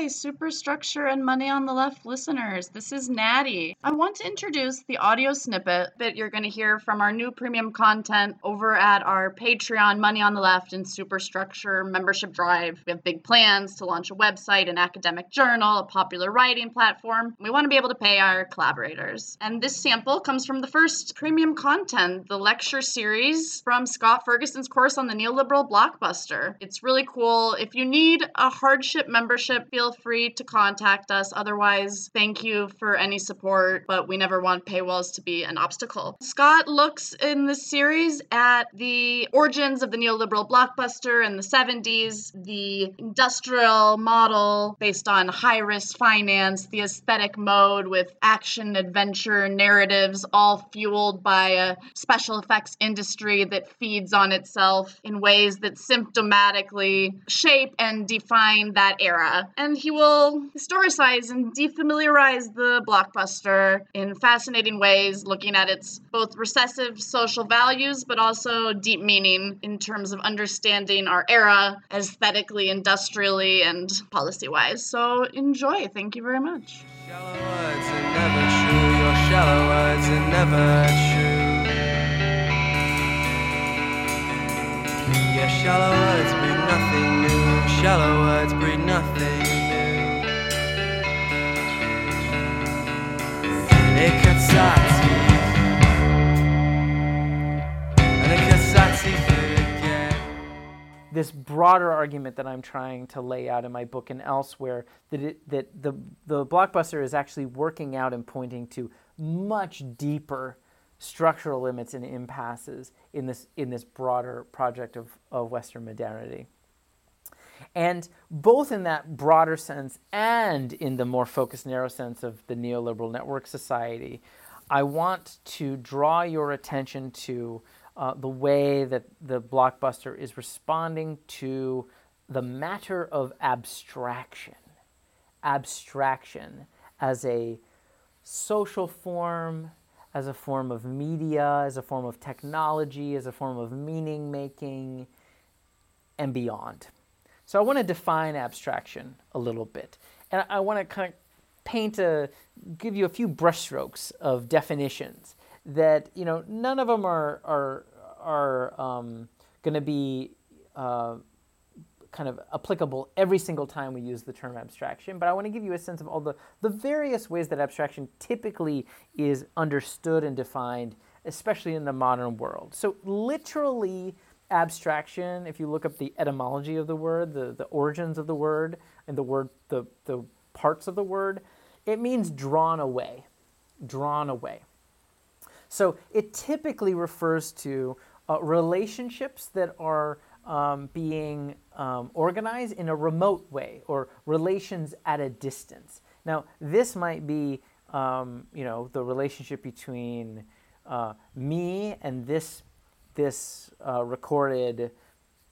Hi, Superstructure and Money on the Left listeners. This is Natty. I want to introduce the audio snippet that you're going to hear from our new premium content over at our Patreon, Money on the Left, and Superstructure membership drive. We have big plans to launch a website, an academic journal, a popular writing platform. We want to be able to pay our collaborators. And this sample comes from the first premium content, the lecture series from Scott Ferguson's course on the neoliberal blockbuster. It's really cool. If you need a hardship membership, feel free to contact us. Otherwise, thank you for any support, but we never want paywalls to be an obstacle. Scott looks in this series at the origins of the neoliberal blockbuster in the 70s, the industrial model based on high risk finance, the aesthetic mode with action adventure narratives, all fueled by a special effects industry that feeds on itself in ways that symptomatically shape and define that era and he will historicize and defamiliarize the blockbuster in fascinating ways, looking at its both recessive social values but also deep meaning in terms of understanding our era aesthetically, industrially, and policy wise. So enjoy. Thank you very much. Shallow words are never true. Your shallow words are never true. Your shallow words breed nothing new. Shallow words breed nothing argument that I'm trying to lay out in my book and elsewhere that it, that the the blockbuster is actually working out and pointing to much deeper structural limits and impasses in this in this broader project of, of Western modernity. And both in that broader sense and in the more focused, narrow sense of the neoliberal network society, I want to draw your attention to uh, the way that the blockbuster is responding to the matter of abstraction. Abstraction as a social form, as a form of media, as a form of technology, as a form of meaning making, and beyond. So I want to define abstraction a little bit. And I want to kind of paint a, give you a few brushstrokes of definitions that, you know, none of them are, are, are um, going to be uh, kind of applicable every single time we use the term abstraction, but I want to give you a sense of all the, the various ways that abstraction typically is understood and defined, especially in the modern world. So, literally, abstraction, if you look up the etymology of the word, the, the origins of the word, and the word, the, the parts of the word, it means drawn away. Drawn away. So it typically refers to uh, relationships that are um, being um, organized in a remote way or relations at a distance. Now, this might be, um, you know, the relationship between uh, me and this this uh, recorded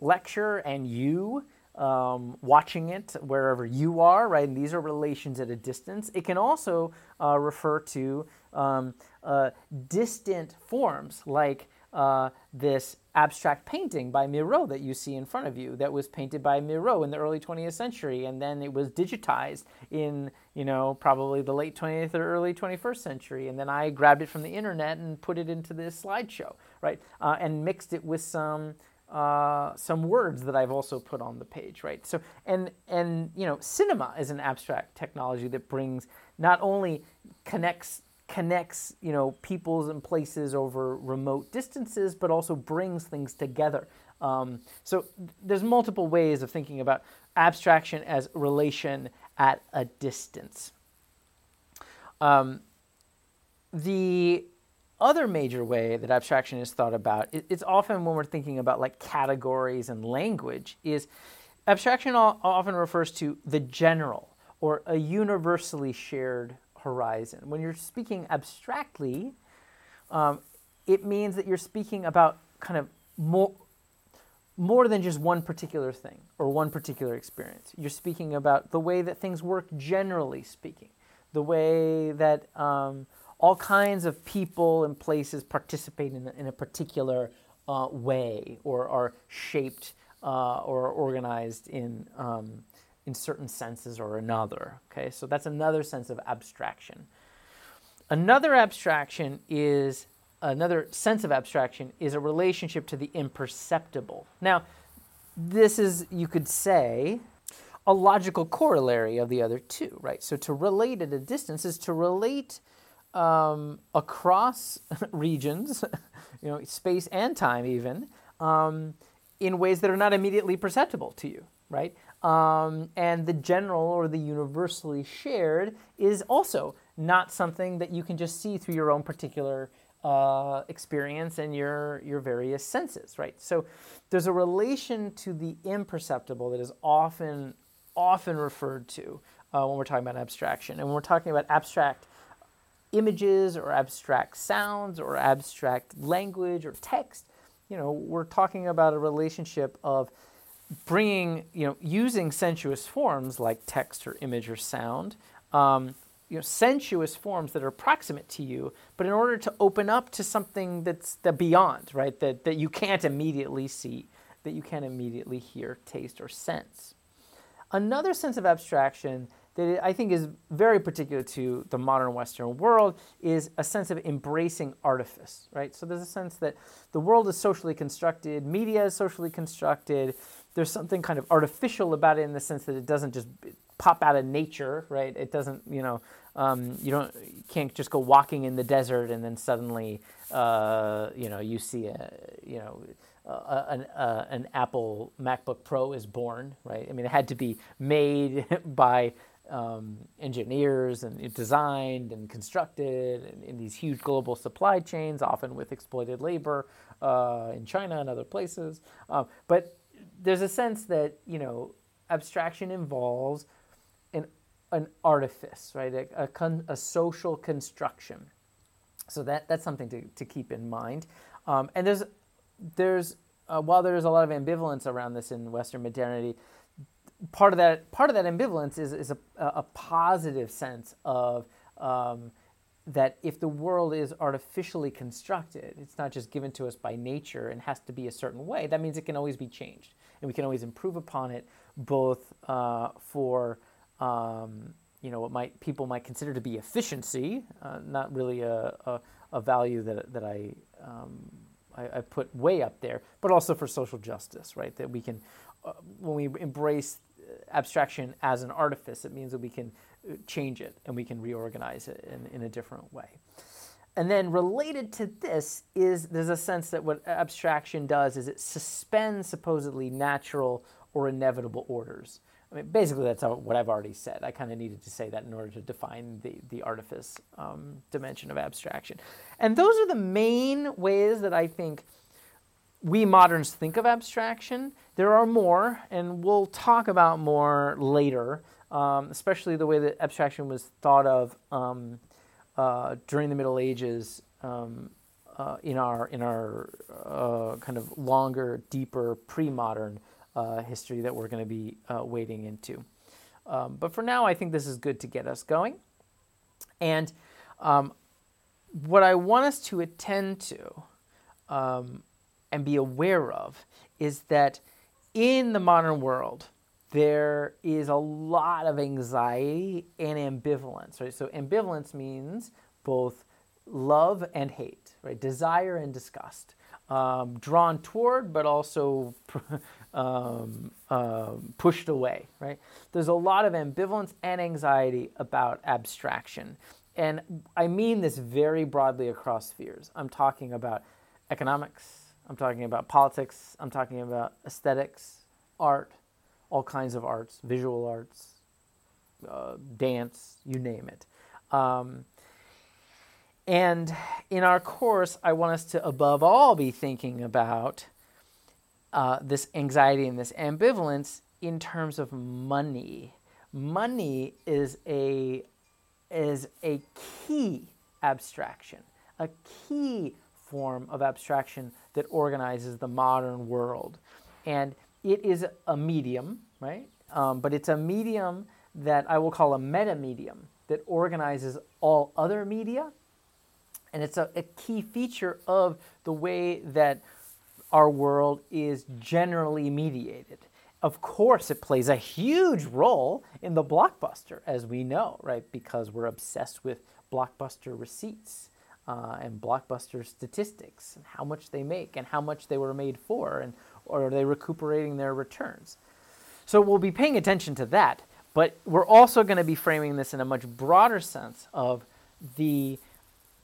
lecture and you um, watching it wherever you are, right? And these are relations at a distance. It can also uh, refer to um, uh, distant forms like uh, this abstract painting by Miro that you see in front of you that was painted by Miro in the early 20th century and then it was digitized in you know probably the late 20th or early 21st century and then I grabbed it from the internet and put it into this slideshow right uh, and mixed it with some uh, some words that I've also put on the page, right? So, and and you know, cinema is an abstract technology that brings not only connects connects you know peoples and places over remote distances, but also brings things together. Um, so there's multiple ways of thinking about abstraction as relation at a distance. Um, the other major way that abstraction is thought about, it's often when we're thinking about like categories and language, is abstraction often refers to the general or a universally shared horizon. When you're speaking abstractly, um, it means that you're speaking about kind of more, more than just one particular thing or one particular experience. You're speaking about the way that things work generally speaking, the way that um, all kinds of people and places participate in, in a particular uh, way or are shaped uh, or organized in um, in certain senses or another. Okay, so that's another sense of abstraction. Another abstraction is another sense of abstraction is a relationship to the imperceptible. Now, this is, you could say, a logical corollary of the other two, right? So to relate at a distance is to relate um, across regions, you know, space and time even, um, in ways that are not immediately perceptible to you, right? Um, and the general or the universally shared is also not something that you can just see through your own particular uh, experience and your your various senses, right? So there's a relation to the imperceptible that is often often referred to uh, when we're talking about abstraction, and when we're talking about abstract images or abstract sounds or abstract language or text, you know, we're talking about a relationship of bringing, you know, using sensuous forms like text or image or sound. Um, you know, sensuous forms that are proximate to you, but in order to open up to something that's the beyond, right? That, that you can't immediately see, that you can't immediately hear, taste, or sense. Another sense of abstraction that I think is very particular to the modern Western world is a sense of embracing artifice, right? So there's a sense that the world is socially constructed, media is socially constructed. There's something kind of artificial about it in the sense that it doesn't just pop out of nature, right? It doesn't, you know, um, you don't, you can't just go walking in the desert and then suddenly, uh, you know, you see a, you know, an, an Apple MacBook Pro is born, right? I mean, it had to be made by um, engineers and designed and constructed in, in, these huge global supply chains, often with exploited labor uh, in China and other places. Uh, but there's a sense that you know abstraction involves an an artifice, right? A, a, con, a social construction. So that that's something to, to keep in mind. Um, and there's there's uh, while there's a lot of ambivalence around this in Western modernity, part of that part of that ambivalence is, is a, a positive sense of um, that if the world is artificially constructed, it's not just given to us by nature and has to be a certain way. That means it can always be changed, and we can always improve upon it, both uh, for um, you know what might people might consider to be efficiency, uh, not really a, a, a, value that that I, um, I, I put way up there, but also for social justice, right? That we can uh, when we embrace abstraction as an artifice. It means that we can uh, change it and we can reorganize it in, in a different way. And then related to this is there's a sense that what abstraction does is it suspends supposedly natural or inevitable orders. I mean, basically, that's what I've already said. I kind of needed to say that in order to define the, the artifice um, dimension of abstraction. And those are the main ways that I think we moderns think of abstraction. There are more, and we'll talk about more later, um, especially the way that abstraction was thought of um, uh, during the Middle Ages um, uh, in our, in our uh, kind of longer, deeper, pre modern uh, history that we're going to be uh, wading into. Um, but for now, I think this is good to get us going. And um, what I want us to attend to um, and be aware of is that in the modern world, there is a lot of anxiety and ambivalence, right? So ambivalence means both love and hate, right? Desire and disgust, um, drawn toward, but also um, uh, pushed away, right? There's a lot of ambivalence and anxiety about abstraction. And I mean this very broadly across spheres. I'm talking about economics, I'm talking about politics. I'm talking about aesthetics, art, all kinds of arts, visual arts, uh, dance, you name it. Um, and in our course, I want us to, above all, be thinking about uh, this anxiety and this ambivalence in terms of money. Money is a is a key abstraction, a key form of abstraction that organizes the modern world. And it is a medium, right? Um, but it's a medium that I will call a meta medium that organizes all other media. And it's a, a key feature of the way that our world is generally mediated. of course, it plays a huge role in the blockbuster, as we know, right? Because we're obsessed with blockbuster receipts uh, and blockbuster statistics and how much they make and how much they were made for, and or are they recuperating their returns? So we'll be paying attention to that, but we're also going to be framing this in a much broader sense of the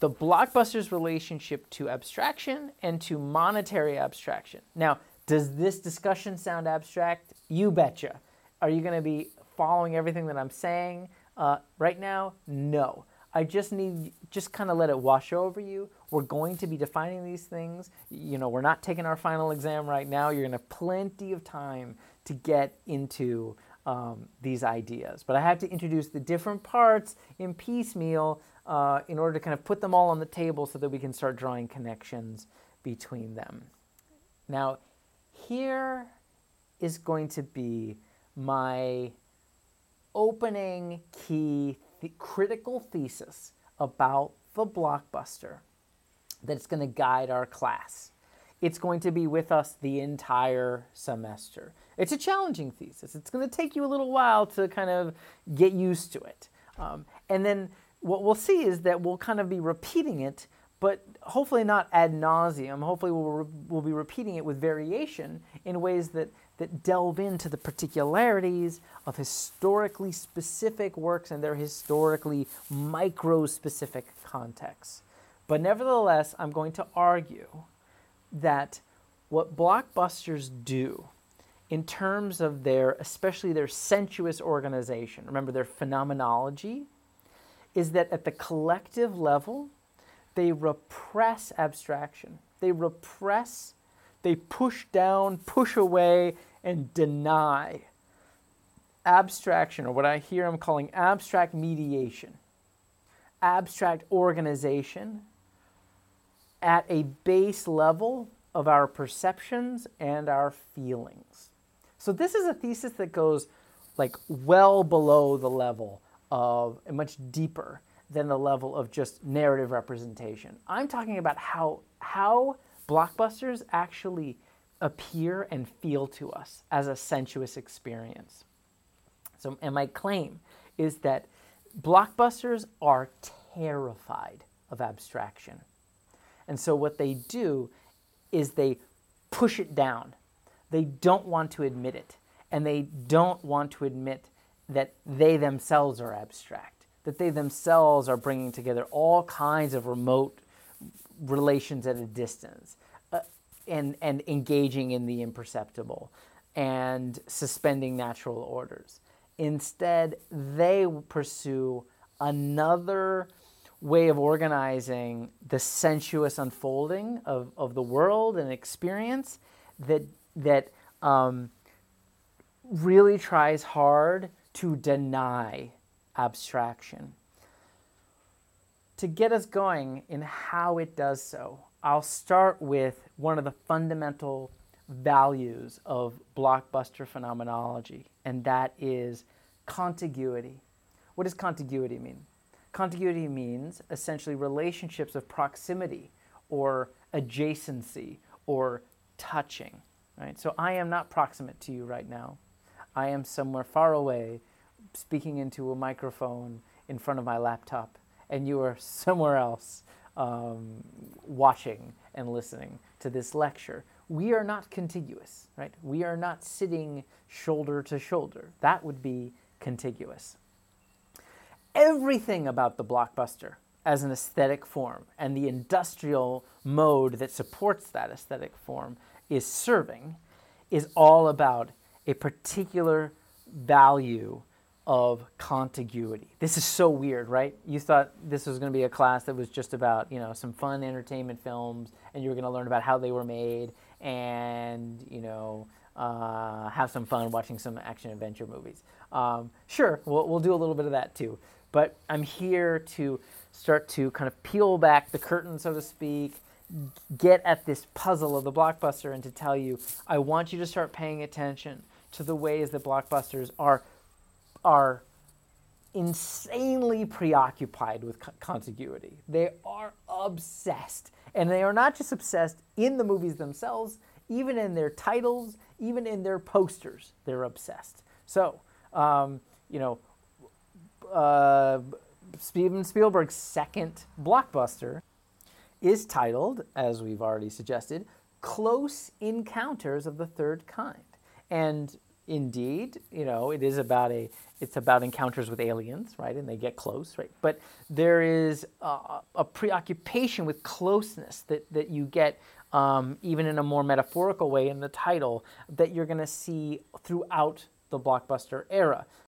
the blockbuster's relationship to abstraction and to monetary abstraction. Now, does this discussion sound abstract? You betcha. Are you going to be following everything that I'm saying uh, right now? No. I just need just kind of let it wash over you. We're going to be defining these things. You know, we're not taking our final exam right now. You're going to have plenty of time to get into um, these ideas. But I have to introduce the different parts in piecemeal uh, in order to kind of put them all on the table so that we can start drawing connections between them. Now, here is going to be my opening key th- critical thesis about the blockbuster that's going to guide our class. It's going to be with us the entire semester. It's a challenging thesis. It's going to take you a little while to kind of get used to it. Um, and then what we'll see is that we'll kind of be repeating it, but hopefully not ad nauseum. Hopefully, we'll, re- we'll be repeating it with variation in ways that that delve into the particularities of historically specific works and their historically micro specific contexts. But nevertheless, I'm going to argue that what blockbusters do in terms of their, especially their sensuous organization, remember their phenomenology, is that at the collective level, they repress abstraction. They repress, they push down, push away, and deny abstraction, or what I hear I'm calling abstract mediation, abstract organization at a base level of our perceptions and our feelings. So this is a thesis that goes like well below the level of and much deeper than the level of just narrative representation. I'm talking about how how blockbusters actually appear and feel to us as a sensuous experience. So, and my claim is that blockbusters are terrified of abstraction. And so, what they do is they push it down. They don't want to admit it. And they don't want to admit that they themselves are abstract, that they themselves are bringing together all kinds of remote relations at a distance and, and engaging in the imperceptible and suspending natural orders. Instead, they pursue another way of organizing the sensuous unfolding of, of the world and experience that, that um, really tries hard to deny abstraction. To get us going in how it does so, I'll start with one of the fundamental values of blockbuster phenomenology, and that is contiguity. What does contiguity mean? Contiguity means essentially relationships of proximity or adjacency or touching. Right? So I am not proximate to you right now. I am somewhere far away speaking into a microphone in front of my laptop, and you are somewhere else um, watching and listening to this lecture. We are not contiguous, right? We are not sitting shoulder to shoulder. That would be contiguous. Everything about the blockbuster as an aesthetic form and the industrial mode that supports that aesthetic form is serving is all about a particular value of contiguity. This is so weird, right? You thought this was going to be a class that was just about, you know, some fun entertainment films and you were going to learn about how they were made and, you know, uh, have some fun watching some action adventure movies. Um, sure, we'll, we'll do a little bit of that too. But I'm here to start to kind of peel back the curtain, so to speak, get at this puzzle of the blockbuster and to tell you I want you to start paying attention to the ways that blockbusters are are insanely preoccupied with contiguity. They are obsessed. And they are not just obsessed in the movies themselves, even in their titles, even in their posters, they're obsessed. So, um, you know, uh, Steven Spielberg's second blockbuster is titled, as we've already suggested, Close Encounters of the Third Kind. And indeed, you know, it is about a it's about encounters with aliens, right? And they get close, right? But there is a, a preoccupation with closeness that, that you get um, even in a more metaphorical way in the title that you're going to see throughout the blockbuster era.